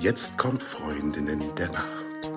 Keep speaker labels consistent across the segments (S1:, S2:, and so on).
S1: Jetzt kommt Freundinnen der Nacht.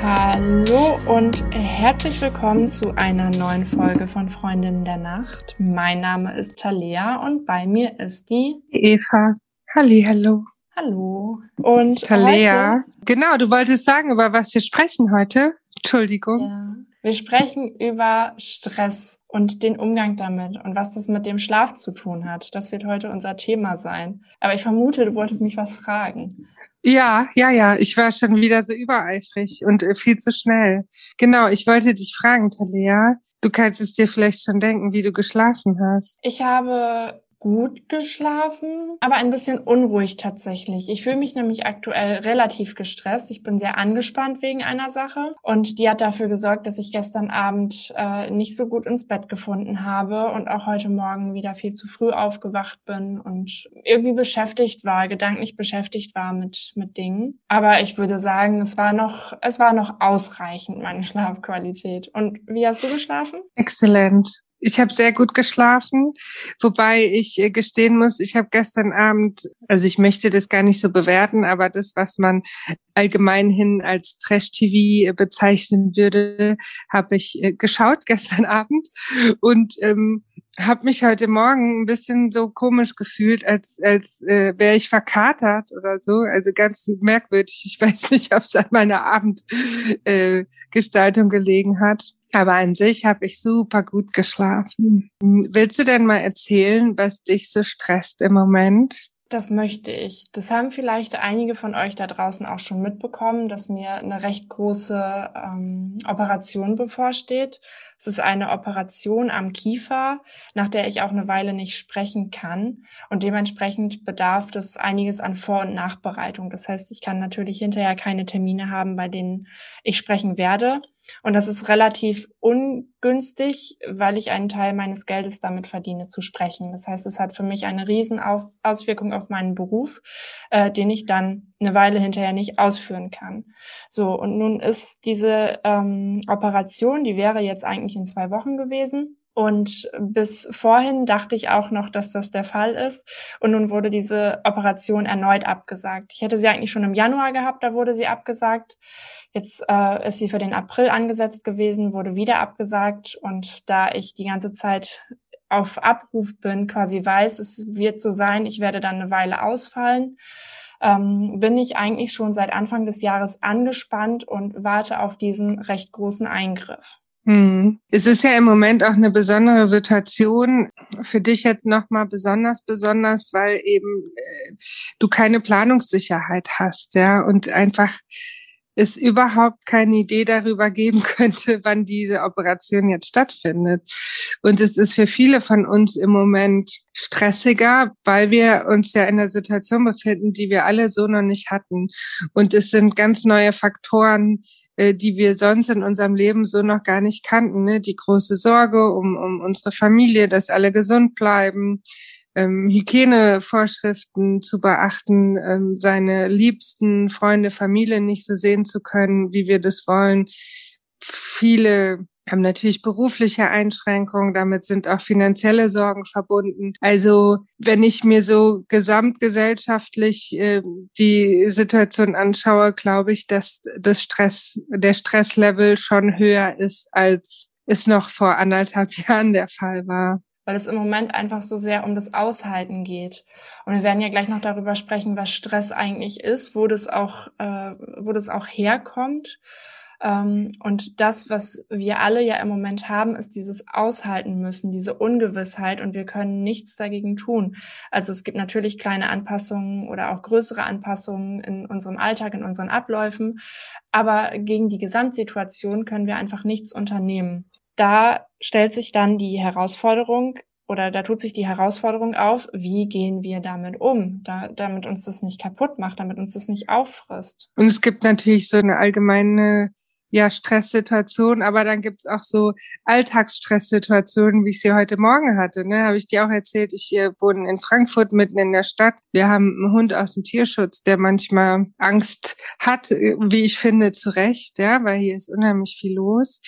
S2: Hallo und herzlich willkommen zu einer neuen Folge von Freundinnen der Nacht. Mein Name ist Talea und bei mir ist die
S3: Eva. Halli, hallo.
S2: Hallo. Und
S3: Talea. Heute, genau, du wolltest sagen, über was wir sprechen heute. Entschuldigung.
S2: Ja. Wir sprechen über Stress und den Umgang damit und was das mit dem Schlaf zu tun hat. Das wird heute unser Thema sein. Aber ich vermute, du wolltest mich was fragen.
S3: Ja, ja, ja. Ich war schon wieder so übereifrig und äh, viel zu schnell. Genau, ich wollte dich fragen, Talea. Du kannst es dir vielleicht schon denken, wie du geschlafen hast.
S2: Ich habe gut geschlafen, aber ein bisschen unruhig tatsächlich. Ich fühle mich nämlich aktuell relativ gestresst. Ich bin sehr angespannt wegen einer Sache und die hat dafür gesorgt, dass ich gestern Abend äh, nicht so gut ins Bett gefunden habe und auch heute Morgen wieder viel zu früh aufgewacht bin und irgendwie beschäftigt war, gedanklich beschäftigt war mit mit Dingen. Aber ich würde sagen, es war noch es war noch ausreichend meine Schlafqualität. Und wie hast du geschlafen?
S3: Exzellent. Ich habe sehr gut geschlafen, wobei ich äh, gestehen muss, ich habe gestern Abend, also ich möchte das gar nicht so bewerten, aber das, was man allgemein hin als Trash-TV bezeichnen würde, habe ich äh, geschaut gestern Abend und ähm, habe mich heute Morgen ein bisschen so komisch gefühlt, als als äh, wäre ich verkatert oder so. Also ganz merkwürdig. Ich weiß nicht, ob es an meiner Abendgestaltung äh, gelegen hat. Aber an sich habe ich super gut geschlafen. Willst du denn mal erzählen, was dich so stresst im Moment?
S2: Das möchte ich. Das haben vielleicht einige von euch da draußen auch schon mitbekommen, dass mir eine recht große ähm, Operation bevorsteht. Es ist eine Operation am Kiefer, nach der ich auch eine Weile nicht sprechen kann. Und dementsprechend bedarf das einiges an Vor- und Nachbereitung. Das heißt, ich kann natürlich hinterher keine Termine haben, bei denen ich sprechen werde. Und das ist relativ ungünstig, weil ich einen Teil meines Geldes damit verdiene, zu sprechen. Das heißt, es hat für mich eine riesen Auswirkung auf meinen Beruf, äh, den ich dann eine Weile hinterher nicht ausführen kann. So, und nun ist diese ähm, Operation, die wäre jetzt eigentlich in zwei Wochen gewesen. Und bis vorhin dachte ich auch noch, dass das der Fall ist. Und nun wurde diese Operation erneut abgesagt. Ich hätte sie eigentlich schon im Januar gehabt, da wurde sie abgesagt. Jetzt äh, ist sie für den April angesetzt gewesen, wurde wieder abgesagt. Und da ich die ganze Zeit auf Abruf bin, quasi weiß, es wird so sein, ich werde dann eine Weile ausfallen, ähm, bin ich eigentlich schon seit Anfang des Jahres angespannt und warte auf diesen recht großen Eingriff.
S3: Hm. Es ist ja im Moment auch eine besondere Situation für dich jetzt nochmal besonders besonders, weil eben äh, du keine Planungssicherheit hast, ja, und einfach es überhaupt keine Idee darüber geben könnte, wann diese Operation jetzt stattfindet. Und es ist für viele von uns im Moment stressiger, weil wir uns ja in einer Situation befinden, die wir alle so noch nicht hatten. Und es sind ganz neue Faktoren, äh, die wir sonst in unserem Leben so noch gar nicht kannten. Ne? Die große Sorge um, um unsere Familie, dass alle gesund bleiben, ähm, Hygienevorschriften zu beachten, ähm, seine liebsten Freunde, Familie nicht so sehen zu können, wie wir das wollen. Viele haben natürlich berufliche Einschränkungen, damit sind auch finanzielle Sorgen verbunden. Also wenn ich mir so gesamtgesellschaftlich äh, die Situation anschaue, glaube ich, dass das Stress, der Stresslevel schon höher ist, als es noch vor anderthalb Jahren der Fall war
S2: weil es im Moment einfach so sehr um das Aushalten geht. Und wir werden ja gleich noch darüber sprechen, was Stress eigentlich ist, wo das auch, äh, wo das auch herkommt. Ähm, und das, was wir alle ja im Moment haben, ist dieses Aushalten müssen, diese Ungewissheit und wir können nichts dagegen tun. Also es gibt natürlich kleine Anpassungen oder auch größere Anpassungen in unserem Alltag, in unseren Abläufen, aber gegen die Gesamtsituation können wir einfach nichts unternehmen da stellt sich dann die Herausforderung oder da tut sich die Herausforderung auf, wie gehen wir damit um, da, damit uns das nicht kaputt macht, damit uns das nicht auffrisst.
S3: Und es gibt natürlich so eine allgemeine ja, Stresssituationen, aber dann gibt's auch so Alltagsstresssituationen, wie ich sie heute Morgen hatte. Ne? Habe ich dir auch erzählt, ich äh, wohne in Frankfurt mitten in der Stadt. Wir haben einen Hund aus dem Tierschutz, der manchmal Angst hat, äh, wie ich finde, zu Recht, ja, weil hier ist unheimlich viel los.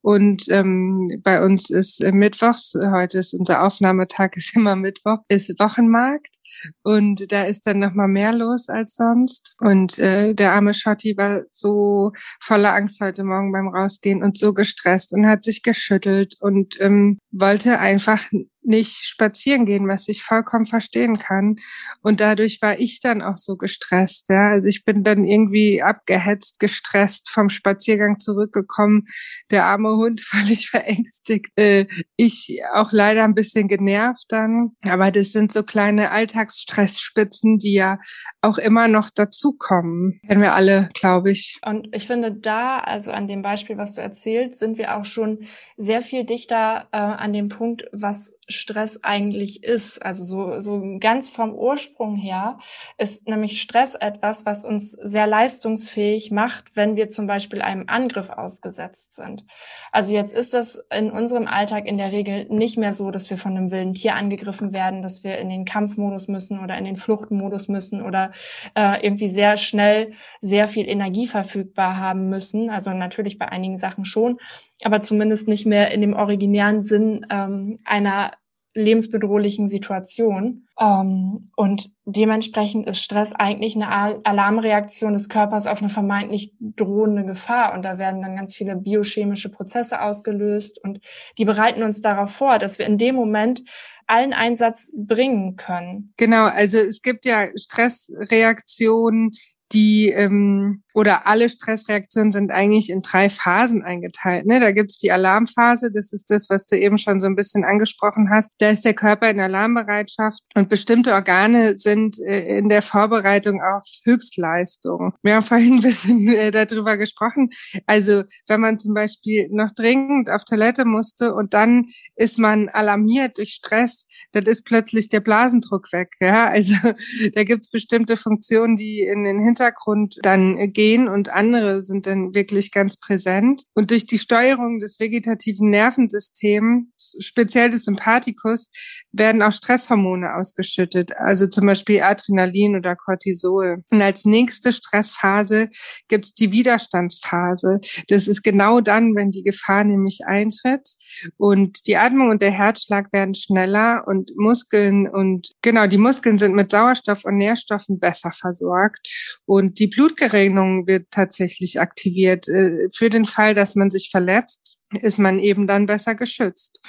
S3: Und ähm, bei uns ist äh, Mittwochs, heute ist unser Aufnahmetag, ist immer Mittwoch, ist Wochenmarkt. Und da ist dann noch mal mehr los als sonst. Und äh, der arme Schotti war so voller Angst heute Morgen beim Rausgehen und so gestresst und hat sich geschüttelt und ähm, wollte einfach nicht spazieren gehen, was ich vollkommen verstehen kann. Und dadurch war ich dann auch so gestresst. Ja, also ich bin dann irgendwie abgehetzt, gestresst vom Spaziergang zurückgekommen. Der arme Hund völlig verängstigt. Äh, ich auch leider ein bisschen genervt dann. Aber das sind so kleine Alltagsstressspitzen, die ja auch immer noch dazukommen. Kennen wir alle, glaube ich.
S2: Und ich finde da, also an dem Beispiel, was du erzählst, sind wir auch schon sehr viel dichter äh, an dem Punkt, was Stress eigentlich ist. Also so, so ganz vom Ursprung her ist nämlich Stress etwas, was uns sehr leistungsfähig macht, wenn wir zum Beispiel einem Angriff ausgesetzt sind. Also jetzt ist das in unserem Alltag in der Regel nicht mehr so, dass wir von einem wilden Tier angegriffen werden, dass wir in den Kampfmodus müssen oder in den Fluchtmodus müssen oder äh, irgendwie sehr schnell sehr viel Energie verfügbar haben müssen. Also natürlich bei einigen Sachen schon, aber zumindest nicht mehr in dem originären Sinn ähm, einer lebensbedrohlichen Situation. Ähm, und dementsprechend ist Stress eigentlich eine Alarmreaktion des Körpers auf eine vermeintlich drohende Gefahr. Und da werden dann ganz viele biochemische Prozesse ausgelöst und die bereiten uns darauf vor, dass wir in dem Moment allen Einsatz bringen können.
S3: Genau, also es gibt ja Stressreaktionen, die ähm, oder alle Stressreaktionen sind eigentlich in drei Phasen eingeteilt. Ne? Da gibt's die Alarmphase, das ist das, was du eben schon so ein bisschen angesprochen hast. Da ist der Körper in Alarmbereitschaft und bestimmte Organe sind äh, in der Vorbereitung auf Höchstleistung. Wir haben vorhin ein bisschen äh, darüber gesprochen. Also wenn man zum Beispiel noch dringend auf Toilette musste und dann ist man alarmiert durch Stress, dann ist plötzlich der Blasendruck weg. Ja? Also da gibt's bestimmte Funktionen, die in den Hintergrund dann gehen gehen und andere sind dann wirklich ganz präsent. Und durch die Steuerung des vegetativen Nervensystems, speziell des Sympathikus, werden auch Stresshormone ausgeschüttet, also zum Beispiel Adrenalin oder Cortisol. Und als nächste Stressphase gibt's die Widerstandsphase. Das ist genau dann, wenn die Gefahr nämlich eintritt und die Atmung und der Herzschlag werden schneller und Muskeln und genau, die Muskeln sind mit Sauerstoff und Nährstoffen besser versorgt und die Blutgerinnung wird tatsächlich aktiviert. Äh, für den Fall, dass man sich verletzt, ist man eben dann besser geschützt.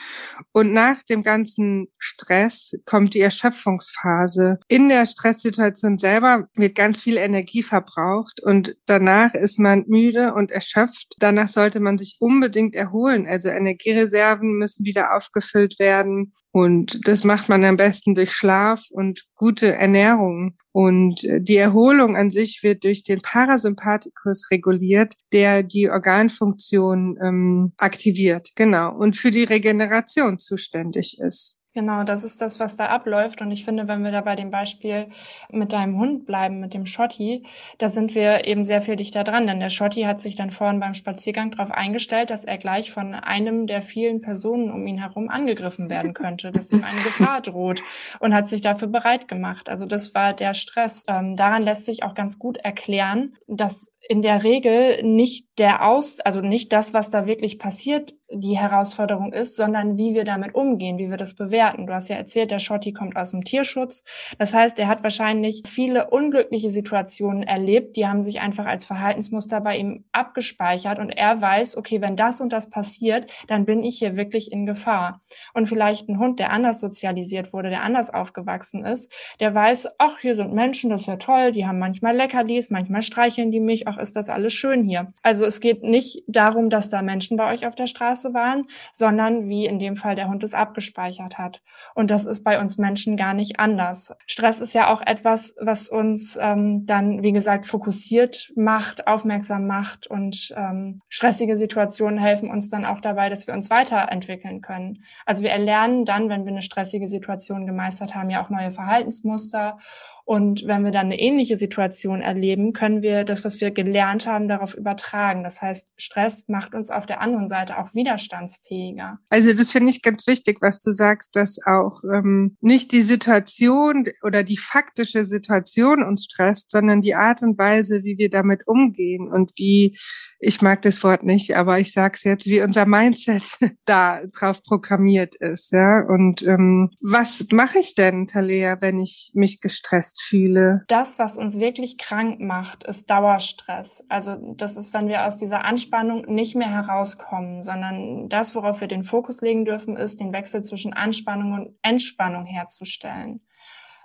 S3: Und nach dem ganzen Stress kommt die Erschöpfungsphase. In der Stresssituation selber wird ganz viel Energie verbraucht und danach ist man müde und erschöpft. Danach sollte man sich unbedingt erholen. Also Energiereserven müssen wieder aufgefüllt werden. Und das macht man am besten durch Schlaf und gute Ernährung. Und die Erholung an sich wird durch den Parasympathikus reguliert, der die Organfunktion ähm, aktiviert, genau, und für die Regeneration zuständig ist.
S2: Genau, das ist das, was da abläuft. Und ich finde, wenn wir da bei dem Beispiel mit deinem Hund bleiben, mit dem Schotti, da sind wir eben sehr viel dichter dran. Denn der Schotti hat sich dann vorhin beim Spaziergang darauf eingestellt, dass er gleich von einem der vielen Personen um ihn herum angegriffen werden könnte, dass ihm eine Gefahr droht und hat sich dafür bereit gemacht. Also das war der Stress. Ähm, daran lässt sich auch ganz gut erklären, dass in der Regel nicht der Aus, also nicht das, was da wirklich passiert, die Herausforderung ist, sondern wie wir damit umgehen, wie wir das bewerten. Du hast ja erzählt, der Schotti kommt aus dem Tierschutz. Das heißt, er hat wahrscheinlich viele unglückliche Situationen erlebt, die haben sich einfach als Verhaltensmuster bei ihm abgespeichert und er weiß, okay, wenn das und das passiert, dann bin ich hier wirklich in Gefahr. Und vielleicht ein Hund, der anders sozialisiert wurde, der anders aufgewachsen ist, der weiß, ach, hier sind Menschen, das ist ja toll, die haben manchmal Leckerlis, manchmal streicheln die mich, ach, ist das alles schön hier. Also es geht nicht darum, dass da Menschen bei euch auf der Straße waren, sondern wie in dem Fall der Hund es abgespeichert hat. Und das ist bei uns Menschen gar nicht anders. Stress ist ja auch etwas, was uns ähm, dann, wie gesagt, fokussiert macht, aufmerksam macht und ähm, stressige Situationen helfen uns dann auch dabei, dass wir uns weiterentwickeln können. Also wir erlernen dann, wenn wir eine stressige Situation gemeistert haben, ja auch neue Verhaltensmuster Und wenn wir dann eine ähnliche Situation erleben, können wir das, was wir gelernt haben, darauf übertragen. Das heißt, Stress macht uns auf der anderen Seite auch widerstandsfähiger.
S3: Also das finde ich ganz wichtig, was du sagst, dass auch ähm, nicht die Situation oder die faktische Situation uns stresst, sondern die Art und Weise, wie wir damit umgehen und wie ich mag das Wort nicht, aber ich sage es jetzt, wie unser Mindset da drauf programmiert ist. Ja? Und ähm, was mache ich denn, Talea, wenn ich mich gestresst fühle?
S2: Das, was uns wirklich krank macht, ist Dauerstress. Also das ist, wenn wir aus dieser Anspannung nicht mehr herauskommen, sondern das, worauf wir den Fokus legen dürfen, ist, den Wechsel zwischen Anspannung und Entspannung herzustellen.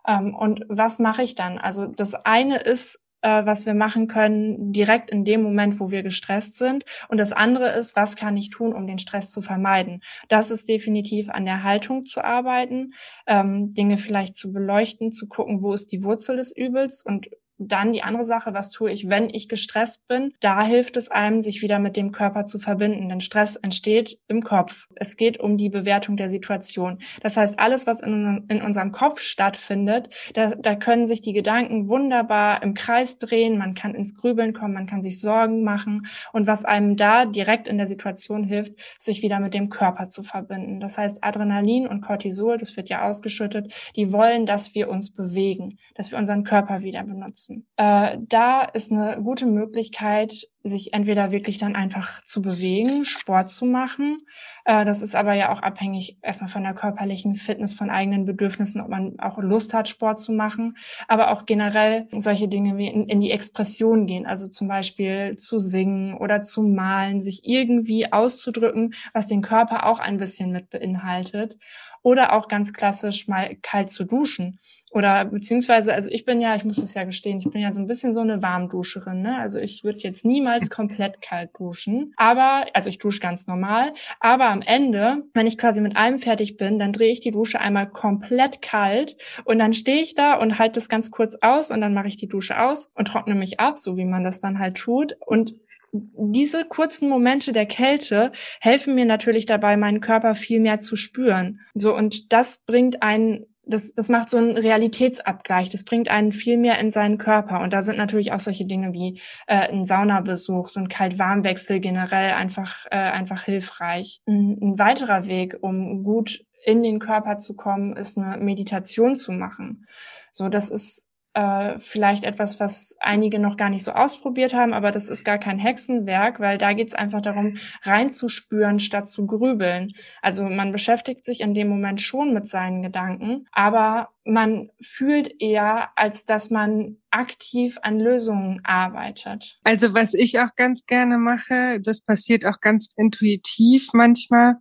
S2: Ähm, und was mache ich dann? Also das eine ist, äh, was wir machen können, direkt in dem Moment, wo wir gestresst sind. Und das andere ist, was kann ich tun, um den Stress zu vermeiden? Das ist definitiv an der Haltung zu arbeiten, ähm, Dinge vielleicht zu beleuchten, zu gucken, wo ist die Wurzel des Übels und dann die andere Sache, was tue ich, wenn ich gestresst bin? Da hilft es einem, sich wieder mit dem Körper zu verbinden, denn Stress entsteht im Kopf. Es geht um die Bewertung der Situation. Das heißt, alles, was in, in unserem Kopf stattfindet, da, da können sich die Gedanken wunderbar im Kreis drehen, man kann ins Grübeln kommen, man kann sich Sorgen machen und was einem da direkt in der Situation hilft, sich wieder mit dem Körper zu verbinden. Das heißt, Adrenalin und Cortisol, das wird ja ausgeschüttet, die wollen, dass wir uns bewegen, dass wir unseren Körper wieder benutzen nutzen. Äh, da ist eine gute Möglichkeit, sich entweder wirklich dann einfach zu bewegen, Sport zu machen. Äh, das ist aber ja auch abhängig erstmal von der körperlichen Fitness, von eigenen Bedürfnissen, ob man auch Lust hat, Sport zu machen. Aber auch generell solche Dinge wie in, in die Expression gehen, also zum Beispiel zu singen oder zu malen, sich irgendwie auszudrücken, was den Körper auch ein bisschen mit beinhaltet. Oder auch ganz klassisch mal kalt zu duschen. Oder beziehungsweise, also ich bin ja, ich muss es ja gestehen, ich bin ja so ein bisschen so eine Warmduscherin. Ne? Also ich würde jetzt niemals komplett kalt duschen. Aber, also ich dusche ganz normal. Aber am Ende, wenn ich quasi mit allem fertig bin, dann drehe ich die Dusche einmal komplett kalt und dann stehe ich da und halte das ganz kurz aus und dann mache ich die Dusche aus und trockne mich ab, so wie man das dann halt tut. Und diese kurzen Momente der Kälte helfen mir natürlich dabei, meinen Körper viel mehr zu spüren. So, und das bringt einen das, das macht so einen Realitätsabgleich. Das bringt einen viel mehr in seinen Körper. Und da sind natürlich auch solche Dinge wie äh, ein Saunabesuch, so ein Kalt-Warm-Wechsel generell einfach, äh, einfach hilfreich. Ein, ein weiterer Weg, um gut in den Körper zu kommen, ist eine Meditation zu machen. So, das ist äh, vielleicht etwas, was einige noch gar nicht so ausprobiert haben, aber das ist gar kein Hexenwerk, weil da geht es einfach darum, reinzuspüren statt zu grübeln. Also man beschäftigt sich in dem Moment schon mit seinen Gedanken, aber man fühlt eher, als dass man aktiv an Lösungen arbeitet.
S3: Also was ich auch ganz gerne mache, das passiert auch ganz intuitiv manchmal,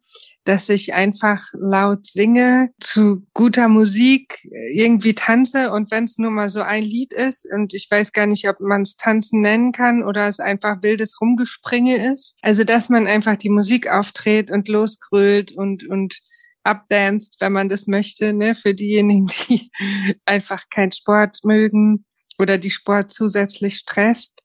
S3: dass ich einfach laut singe, zu guter Musik irgendwie tanze und wenn es nur mal so ein Lied ist und ich weiß gar nicht, ob man es tanzen nennen kann oder es einfach wildes Rumgespringe ist. Also dass man einfach die Musik auftritt und losgrölt und und abdanzt, wenn man das möchte, ne, für diejenigen, die einfach keinen Sport mögen oder die Sport zusätzlich stresst.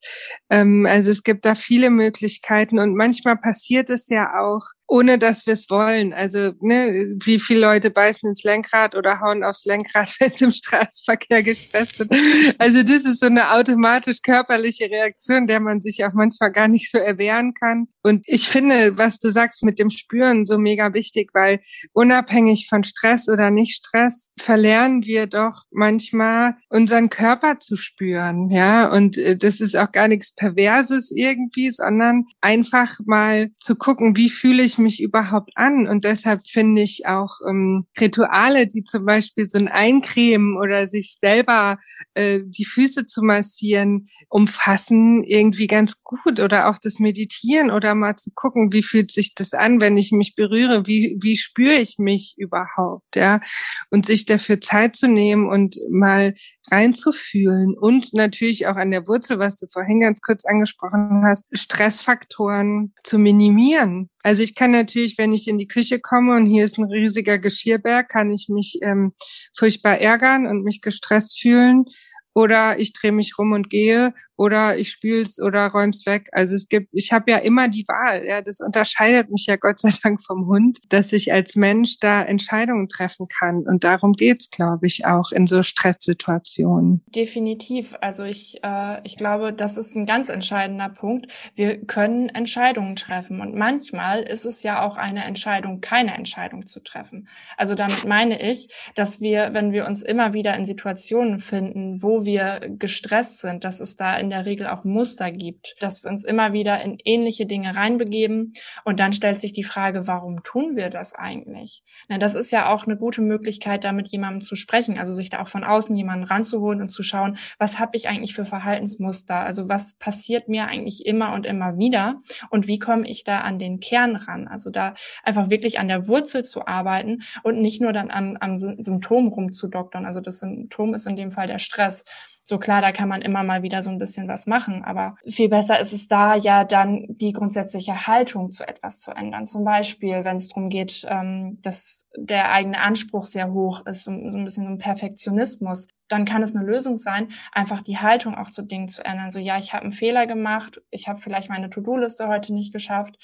S3: Ähm, also es gibt da viele Möglichkeiten und manchmal passiert es ja auch, ohne dass wir es wollen. Also ne, wie viele Leute beißen ins Lenkrad oder hauen aufs Lenkrad, wenn sie im Straßenverkehr gestresst sind. Also das ist so eine automatisch körperliche Reaktion, der man sich auch manchmal gar nicht so erwehren kann. Und ich finde, was du sagst mit dem Spüren so mega wichtig, weil unabhängig von Stress oder nicht Stress verlernen wir doch manchmal unseren Körper zu spüren, ja. Und äh, das ist auch gar nichts Perverses irgendwie, sondern einfach mal zu gucken, wie fühle ich mich überhaupt an? Und deshalb finde ich auch ähm, Rituale, die zum Beispiel so ein Eincremen oder sich selber äh, die Füße zu massieren, umfassen, irgendwie ganz gut. Oder auch das Meditieren oder mal zu gucken, wie fühlt sich das an, wenn ich mich berühre? Wie, wie spüre ich mich überhaupt? Ja. Und sich dafür Zeit zu nehmen und mal reinzufühlen und natürlich auch an der Wurzel, was du vorhin ganz kurz angesprochen hast, Stressfaktoren zu minimieren. Also ich kann natürlich, wenn ich in die Küche komme und hier ist ein riesiger Geschirrberg, kann ich mich ähm, furchtbar ärgern und mich gestresst fühlen. Oder ich drehe mich rum und gehe oder ich spül's oder räum's weg. Also es gibt, ich habe ja immer die Wahl. Ja, das unterscheidet mich ja Gott sei Dank vom Hund, dass ich als Mensch da Entscheidungen treffen kann. Und darum geht's, glaube ich, auch in so Stresssituationen.
S2: Definitiv. Also ich, äh, ich glaube, das ist ein ganz entscheidender Punkt. Wir können Entscheidungen treffen. Und manchmal ist es ja auch eine Entscheidung, keine Entscheidung zu treffen. Also damit meine ich, dass wir, wenn wir uns immer wieder in Situationen finden, wo wir gestresst sind, dass es da in der Regel auch Muster gibt, dass wir uns immer wieder in ähnliche Dinge reinbegeben. Und dann stellt sich die Frage, warum tun wir das eigentlich? Na, das ist ja auch eine gute Möglichkeit, da mit jemandem zu sprechen, also sich da auch von außen jemanden ranzuholen und zu schauen, was habe ich eigentlich für Verhaltensmuster? Also was passiert mir eigentlich immer und immer wieder? Und wie komme ich da an den Kern ran? Also da einfach wirklich an der Wurzel zu arbeiten und nicht nur dann am, am Symptom rumzudoktern. Also das Symptom ist in dem Fall der Stress. So klar, da kann man immer mal wieder so ein bisschen was machen, aber viel besser ist es da ja dann die grundsätzliche Haltung zu etwas zu ändern. Zum Beispiel, wenn es darum geht, ähm, dass der eigene Anspruch sehr hoch ist, so, so ein bisschen so ein Perfektionismus, dann kann es eine Lösung sein, einfach die Haltung auch zu Dingen zu ändern. So, ja, ich habe einen Fehler gemacht, ich habe vielleicht meine To-Do-Liste heute nicht geschafft,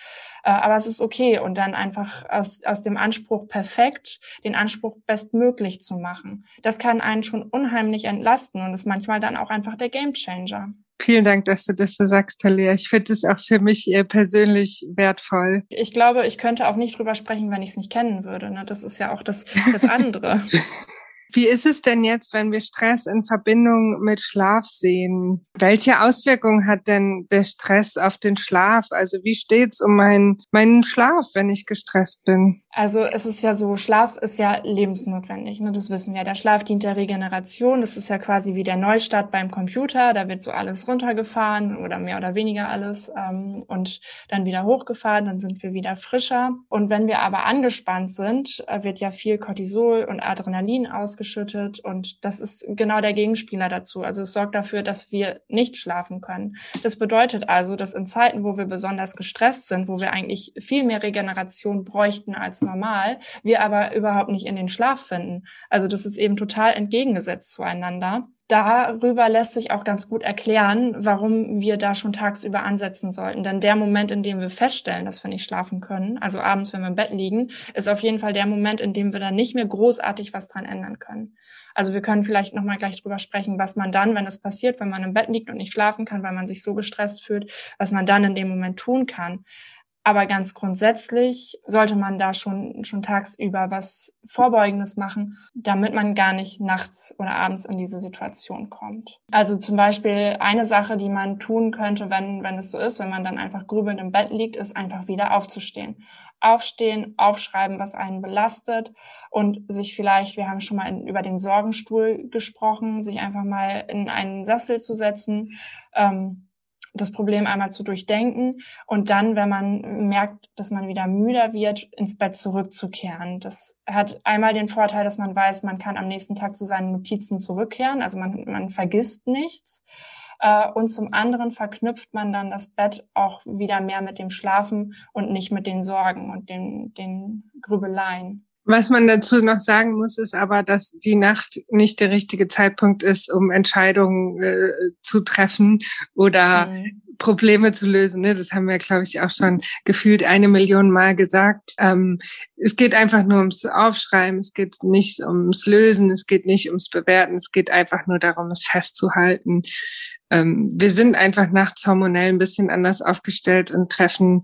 S2: äh, aber es ist okay. Und dann einfach aus, aus dem Anspruch perfekt, den Anspruch bestmöglich zu machen. Das kann einen schon unheimlich entlasten und ist manchmal dann auch einfach der Gamechanger.
S3: Vielen Dank, dass du das so sagst, Talia. Ich finde es auch für mich persönlich wertvoll.
S2: Ich glaube, ich könnte auch nicht drüber sprechen, wenn ich es nicht kennen würde. Ne? Das ist ja auch das, das andere.
S3: Wie ist es denn jetzt, wenn wir Stress in Verbindung mit Schlaf sehen? Welche Auswirkungen hat denn der Stress auf den Schlaf? Also wie steht's um meinen, meinen Schlaf, wenn ich gestresst bin?
S2: Also es ist ja so, Schlaf ist ja lebensnotwendig, ne? das wissen wir. Der Schlaf dient der Regeneration, das ist ja quasi wie der Neustart beim Computer, da wird so alles runtergefahren oder mehr oder weniger alles ähm, und dann wieder hochgefahren, dann sind wir wieder frischer. Und wenn wir aber angespannt sind, äh, wird ja viel Cortisol und Adrenalin ausgeschüttet und das ist genau der Gegenspieler dazu. Also es sorgt dafür, dass wir nicht schlafen können. Das bedeutet also, dass in Zeiten, wo wir besonders gestresst sind, wo wir eigentlich viel mehr Regeneration bräuchten als normal, wir aber überhaupt nicht in den Schlaf finden. Also das ist eben total entgegengesetzt zueinander. Darüber lässt sich auch ganz gut erklären, warum wir da schon tagsüber ansetzen sollten. Denn der Moment, in dem wir feststellen, dass wir nicht schlafen können, also abends, wenn wir im Bett liegen, ist auf jeden Fall der Moment, in dem wir dann nicht mehr großartig was dran ändern können. Also wir können vielleicht nochmal gleich drüber sprechen, was man dann, wenn es passiert, wenn man im Bett liegt und nicht schlafen kann, weil man sich so gestresst fühlt, was man dann in dem Moment tun kann. Aber ganz grundsätzlich sollte man da schon, schon tagsüber was Vorbeugendes machen, damit man gar nicht nachts oder abends in diese Situation kommt. Also zum Beispiel eine Sache, die man tun könnte, wenn, wenn es so ist, wenn man dann einfach grübelnd im Bett liegt, ist einfach wieder aufzustehen. Aufstehen, aufschreiben, was einen belastet und sich vielleicht, wir haben schon mal in, über den Sorgenstuhl gesprochen, sich einfach mal in einen Sessel zu setzen, ähm, das Problem einmal zu durchdenken und dann, wenn man merkt, dass man wieder müder wird, ins Bett zurückzukehren. Das hat einmal den Vorteil, dass man weiß, man kann am nächsten Tag zu seinen Notizen zurückkehren, also man, man vergisst nichts. Äh, und zum anderen verknüpft man dann das Bett auch wieder mehr mit dem Schlafen und nicht mit den Sorgen und den, den Grübeleien.
S3: Was man dazu noch sagen muss, ist aber, dass die Nacht nicht der richtige Zeitpunkt ist, um Entscheidungen äh, zu treffen oder mhm. Probleme zu lösen. Ne? Das haben wir, glaube ich, auch schon gefühlt eine Million Mal gesagt. Ähm, es geht einfach nur ums Aufschreiben, es geht nicht ums Lösen, es geht nicht ums Bewerten, es geht einfach nur darum, es festzuhalten. Ähm, wir sind einfach nachts hormonell ein bisschen anders aufgestellt und treffen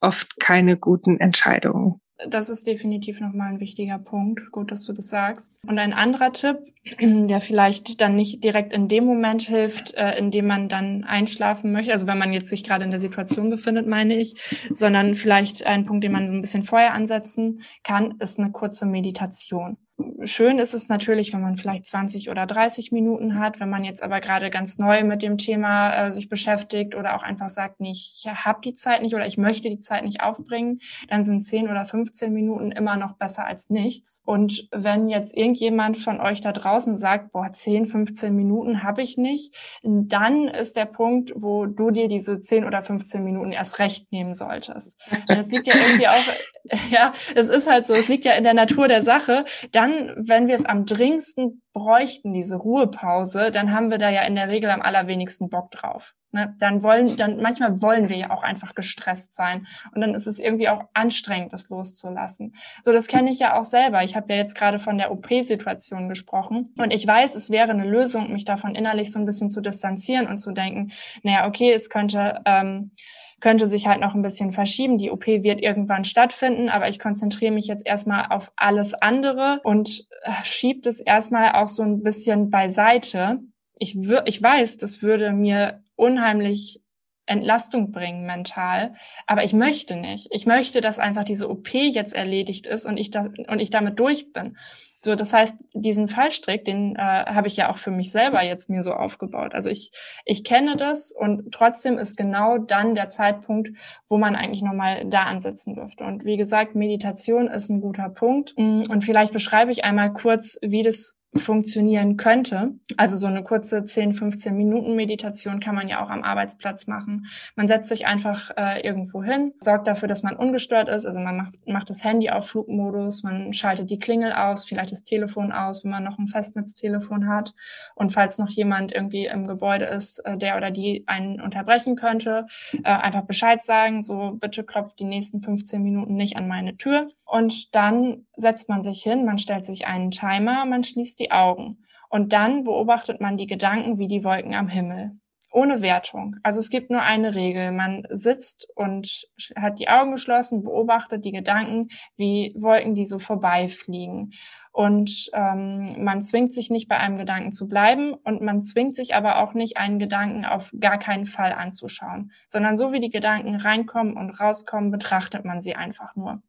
S3: oft keine guten Entscheidungen.
S2: Das ist definitiv nochmal ein wichtiger Punkt. Gut, dass du das sagst. Und ein anderer Tipp, der vielleicht dann nicht direkt in dem Moment hilft, äh, in dem man dann einschlafen möchte, also wenn man jetzt sich gerade in der Situation befindet, meine ich, sondern vielleicht ein Punkt, den man so ein bisschen vorher ansetzen kann, ist eine kurze Meditation. Schön ist es natürlich, wenn man vielleicht 20 oder 30 Minuten hat. Wenn man jetzt aber gerade ganz neu mit dem Thema äh, sich beschäftigt oder auch einfach sagt, nee, ich habe die Zeit nicht oder ich möchte die Zeit nicht aufbringen, dann sind 10 oder 15 Minuten immer noch besser als nichts. Und wenn jetzt irgendjemand von euch da draußen sagt, boah, 10, 15 Minuten habe ich nicht, dann ist der Punkt, wo du dir diese 10 oder 15 Minuten erst recht nehmen solltest. Es liegt ja irgendwie auch, ja, es ist halt so, es liegt ja in der Natur der Sache. Dann wenn wir es am dringendsten bräuchten, diese Ruhepause, dann haben wir da ja in der Regel am allerwenigsten Bock drauf. Ne? Dann wollen, dann manchmal wollen wir ja auch einfach gestresst sein und dann ist es irgendwie auch anstrengend, das loszulassen. So, das kenne ich ja auch selber. Ich habe ja jetzt gerade von der OP-Situation gesprochen und ich weiß, es wäre eine Lösung, mich davon innerlich so ein bisschen zu distanzieren und zu denken, naja, okay, es könnte ähm, könnte sich halt noch ein bisschen verschieben. Die OP wird irgendwann stattfinden, aber ich konzentriere mich jetzt erstmal auf alles andere und äh, schiebt es erstmal auch so ein bisschen beiseite. Ich, ich weiß, das würde mir unheimlich Entlastung bringen mental, aber ich möchte nicht. Ich möchte, dass einfach diese OP jetzt erledigt ist und ich da und ich damit durch bin. So, das heißt, diesen Fallstrick, den äh, habe ich ja auch für mich selber jetzt mir so aufgebaut. Also ich ich kenne das und trotzdem ist genau dann der Zeitpunkt, wo man eigentlich nochmal da ansetzen dürfte. Und wie gesagt, Meditation ist ein guter Punkt. Mm, und vielleicht beschreibe ich einmal kurz, wie das funktionieren könnte. Also so eine kurze 10, 15 Minuten Meditation kann man ja auch am Arbeitsplatz machen. Man setzt sich einfach äh, irgendwo hin, sorgt dafür, dass man ungestört ist. Also man macht, macht das Handy auf Flugmodus, man schaltet die Klingel aus, vielleicht das Telefon aus, wenn man noch ein Festnetztelefon hat. Und falls noch jemand irgendwie im Gebäude ist, äh, der oder die einen unterbrechen könnte, äh, einfach Bescheid sagen, so bitte klopft die nächsten 15 Minuten nicht an meine Tür. Und dann setzt man sich hin, man stellt sich einen Timer, man schließt die Augen. Und dann beobachtet man die Gedanken wie die Wolken am Himmel. Ohne Wertung. Also es gibt nur eine Regel. Man sitzt und hat die Augen geschlossen, beobachtet die Gedanken wie Wolken, die so vorbeifliegen. Und ähm, man zwingt sich nicht bei einem Gedanken zu bleiben und man zwingt sich aber auch nicht, einen Gedanken auf gar keinen Fall anzuschauen, sondern so wie die Gedanken reinkommen und rauskommen, betrachtet man sie einfach nur.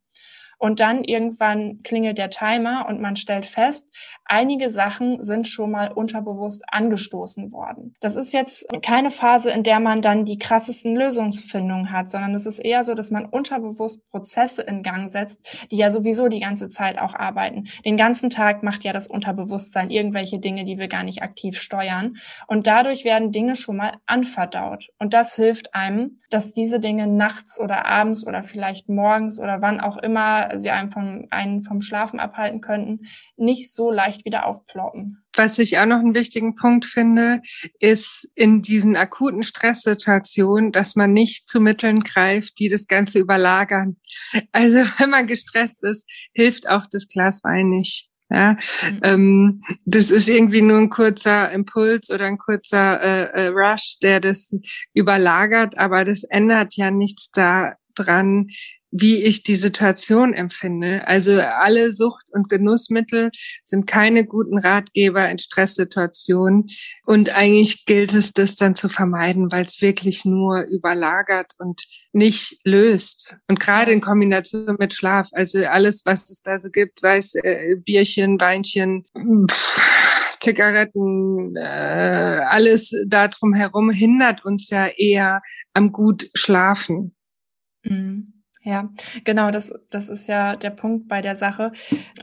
S2: Und dann irgendwann klingelt der Timer und man stellt fest, einige Sachen sind schon mal unterbewusst angestoßen worden. Das ist jetzt keine Phase, in der man dann die krassesten Lösungsfindungen hat, sondern es ist eher so, dass man unterbewusst Prozesse in Gang setzt, die ja sowieso die ganze Zeit auch arbeiten. Den ganzen Tag macht ja das Unterbewusstsein irgendwelche Dinge, die wir gar nicht aktiv steuern. Und dadurch werden Dinge schon mal anverdaut. Und das hilft einem, dass diese Dinge nachts oder abends oder vielleicht morgens oder wann auch immer sie einem vom, einen vom Schlafen abhalten könnten, nicht so leicht wieder aufploppen.
S3: Was ich auch noch einen wichtigen Punkt finde, ist in diesen akuten Stresssituationen, dass man nicht zu Mitteln greift, die das Ganze überlagern. Also wenn man gestresst ist, hilft auch das Glas Wein nicht. Ja, mhm. ähm, das ist irgendwie nur ein kurzer Impuls oder ein kurzer äh, äh, Rush, der das überlagert, aber das ändert ja nichts daran, wie ich die Situation empfinde. Also alle Sucht- und Genussmittel sind keine guten Ratgeber in Stresssituationen. Und eigentlich gilt es, das dann zu vermeiden, weil es wirklich nur überlagert und nicht löst. Und gerade in Kombination mit Schlaf, also alles, was es da so gibt, sei es äh, Bierchen, Weinchen, pff, Zigaretten, äh, alles da drum herum hindert uns ja eher am gut schlafen.
S2: Mhm. Ja, genau, das, das ist ja der Punkt bei der Sache.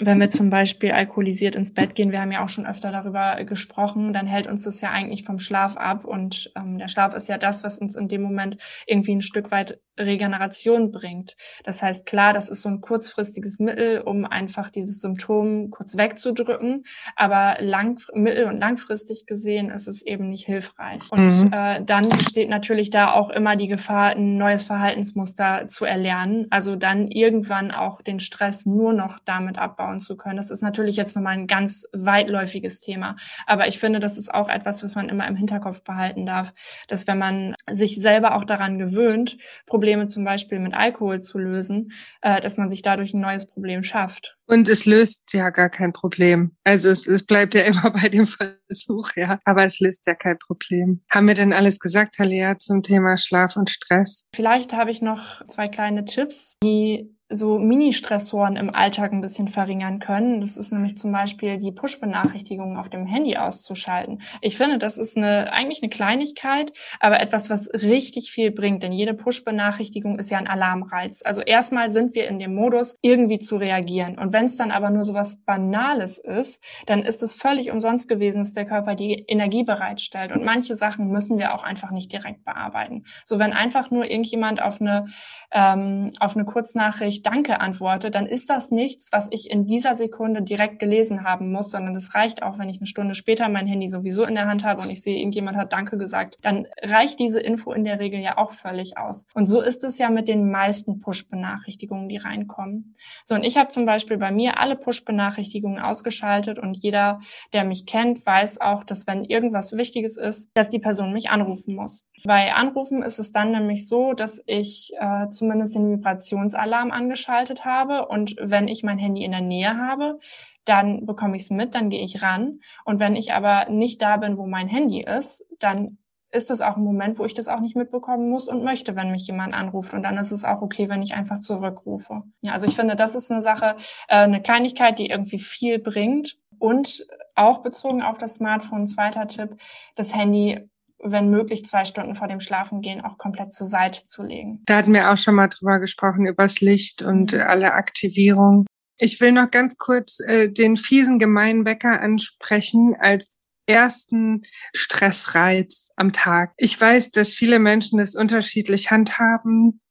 S2: Wenn wir zum Beispiel alkoholisiert ins Bett gehen, wir haben ja auch schon öfter darüber gesprochen, dann hält uns das ja eigentlich vom Schlaf ab. Und ähm, der Schlaf ist ja das, was uns in dem Moment irgendwie ein Stück weit Regeneration bringt. Das heißt, klar, das ist so ein kurzfristiges Mittel, um einfach dieses Symptom kurz wegzudrücken, aber lang, mittel- und langfristig gesehen ist es eben nicht hilfreich. Und mhm. äh, dann besteht natürlich da auch immer die Gefahr, ein neues Verhaltensmuster zu erlernen, also dann irgendwann auch den Stress nur noch damit abbauen zu können. Das ist natürlich jetzt nochmal ein ganz weitläufiges Thema, aber ich finde, das ist auch etwas, was man immer im Hinterkopf behalten darf, dass wenn man sich selber auch daran gewöhnt, Probleme zum Beispiel mit Alkohol zu lösen, äh, dass man sich dadurch ein neues Problem schafft.
S3: Und es löst ja gar kein Problem. Also es, es bleibt ja immer bei dem Versuch, ja. Aber es löst ja kein Problem. Haben wir denn alles gesagt, Talia, zum Thema Schlaf und Stress?
S2: Vielleicht habe ich noch zwei kleine Tipps, die so Mini-Stressoren im Alltag ein bisschen verringern können. Das ist nämlich zum Beispiel die Push-Benachrichtigungen auf dem Handy auszuschalten. Ich finde, das ist eine, eigentlich eine Kleinigkeit, aber etwas, was richtig viel bringt, denn jede Push-Benachrichtigung ist ja ein Alarmreiz. Also erstmal sind wir in dem Modus, irgendwie zu reagieren. Und wenn es dann aber nur so was Banales ist, dann ist es völlig umsonst gewesen, dass der Körper die Energie bereitstellt. Und manche Sachen müssen wir auch einfach nicht direkt bearbeiten. So wenn einfach nur irgendjemand auf eine, ähm, auf eine Kurznachricht Danke antworte, dann ist das nichts, was ich in dieser Sekunde direkt gelesen haben muss, sondern es reicht auch, wenn ich eine Stunde später mein Handy sowieso in der Hand habe und ich sehe, irgendjemand hat Danke gesagt, dann reicht diese Info in der Regel ja auch völlig aus. Und so ist es ja mit den meisten Push-Benachrichtigungen, die reinkommen. So, und ich habe zum Beispiel bei mir alle Push-Benachrichtigungen ausgeschaltet und jeder, der mich kennt, weiß auch, dass wenn irgendwas Wichtiges ist, dass die Person mich anrufen muss. Bei Anrufen ist es dann nämlich so, dass ich äh, zumindest den Vibrationsalarm angeschaltet habe und wenn ich mein Handy in der Nähe habe, dann bekomme ich es mit, dann gehe ich ran. Und wenn ich aber nicht da bin, wo mein Handy ist, dann ist es auch ein Moment, wo ich das auch nicht mitbekommen muss und möchte, wenn mich jemand anruft. Und dann ist es auch okay, wenn ich einfach zurückrufe. Ja, also ich finde, das ist eine Sache, äh, eine Kleinigkeit, die irgendwie viel bringt. Und auch bezogen auf das Smartphone, zweiter Tipp, das Handy wenn möglich zwei Stunden vor dem Schlafengehen auch komplett zur Seite zu legen.
S3: Da hatten wir auch schon mal drüber gesprochen, übers Licht und mhm. alle Aktivierung. Ich will noch ganz kurz äh, den fiesen gemeinen Wecker ansprechen als ersten Stressreiz am Tag. Ich weiß, dass viele Menschen das unterschiedlich handhaben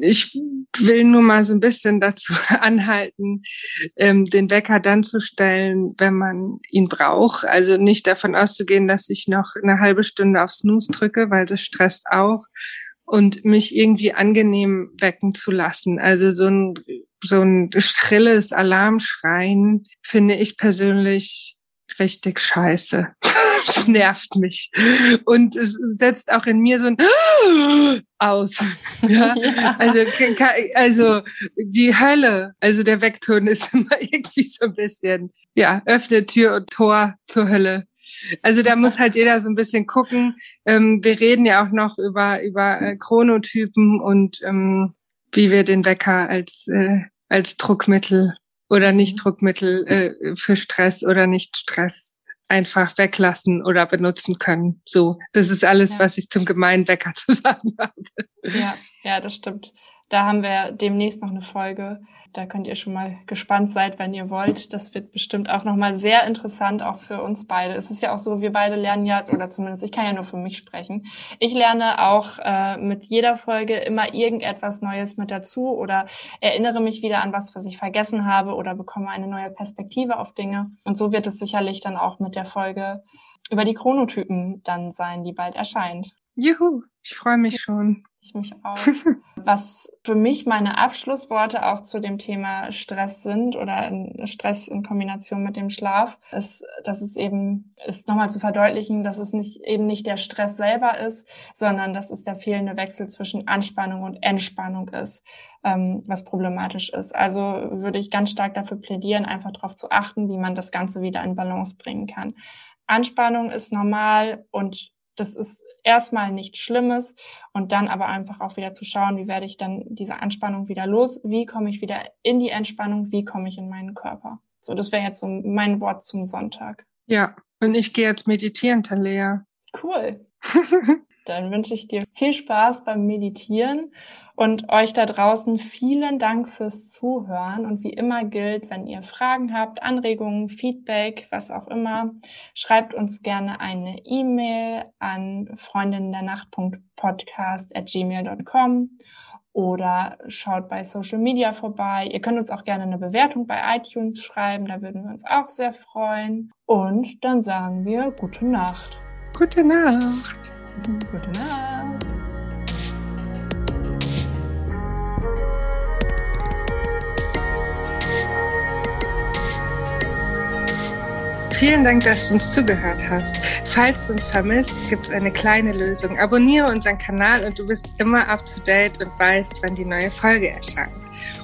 S3: ich will nur mal so ein bisschen dazu anhalten, ähm, den Wecker dann zu stellen, wenn man ihn braucht. Also nicht davon auszugehen, dass ich noch eine halbe Stunde auf Snooze drücke, weil das stresst auch. Und mich irgendwie angenehm wecken zu lassen. Also so ein, so ein strilles Alarmschreien finde ich persönlich richtig scheiße. Es nervt mich. Und es setzt auch in mir so ein aus. Ja? ja? Also, also die Hölle, also der Weckton ist immer irgendwie so ein bisschen, ja, öffnet Tür und Tor zur Hölle. Also da muss halt jeder so ein bisschen gucken. Ähm, wir reden ja auch noch über, über äh, Chronotypen und ähm, wie wir den Wecker als, äh, als Druckmittel oder nicht mhm. Druckmittel äh, für Stress oder nicht Stress einfach weglassen oder benutzen können. So, das ist alles, ja. was ich zum Gemeinwecker zu sagen habe.
S2: Ja, ja, das stimmt. Da haben wir demnächst noch eine Folge. Da könnt ihr schon mal gespannt sein, wenn ihr wollt. Das wird bestimmt auch nochmal sehr interessant, auch für uns beide. Es ist ja auch so, wir beide lernen ja, oder zumindest ich kann ja nur für mich sprechen. Ich lerne auch äh, mit jeder Folge immer irgendetwas Neues mit dazu oder erinnere mich wieder an was, was ich vergessen habe oder bekomme eine neue Perspektive auf Dinge. Und so wird es sicherlich dann auch mit der Folge über die Chronotypen dann sein, die bald erscheint.
S3: Juhu, ich freue mich schon.
S2: Ich mich auch. Was für mich meine Abschlussworte auch zu dem Thema Stress sind oder Stress in Kombination mit dem Schlaf, ist, dass es eben ist nochmal zu verdeutlichen, dass es nicht eben nicht der Stress selber ist, sondern dass es der fehlende Wechsel zwischen Anspannung und Entspannung ist, ähm, was problematisch ist. Also würde ich ganz stark dafür plädieren, einfach darauf zu achten, wie man das Ganze wieder in Balance bringen kann. Anspannung ist normal und das ist erstmal nichts Schlimmes und dann aber einfach auch wieder zu schauen, wie werde ich dann diese Anspannung wieder los, wie komme ich wieder in die Entspannung, wie komme ich in meinen Körper. So, das wäre jetzt so mein Wort zum Sonntag.
S3: Ja, und ich gehe jetzt meditieren, Talea.
S2: Cool. dann wünsche ich dir viel Spaß beim Meditieren und euch da draußen vielen Dank fürs Zuhören. Und wie immer gilt, wenn ihr Fragen habt, Anregungen, Feedback, was auch immer, schreibt uns gerne eine E-Mail an freundinnendernacht.podcast.gmail.com oder schaut bei Social Media vorbei. Ihr könnt uns auch gerne eine Bewertung bei iTunes schreiben, da würden wir uns auch sehr freuen. Und dann sagen wir gute Nacht.
S3: Gute Nacht.
S2: Gute Nacht.
S3: Vielen Dank, dass du uns zugehört hast. Falls du uns vermisst, gibt es eine kleine Lösung. Abonniere unseren Kanal und du bist immer up to date und weißt, wann die neue Folge erscheint.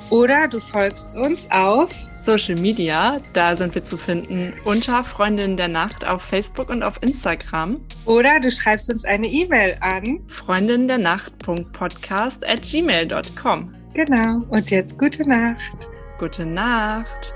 S3: Oder du folgst uns auf
S2: Social Media, da sind wir zu finden unter Freundinnen der Nacht auf Facebook und auf Instagram.
S3: Oder du schreibst uns eine E-Mail an
S2: freundinnendernacht.podcast at gmail.com.
S3: Genau. Und jetzt gute Nacht.
S2: Gute Nacht.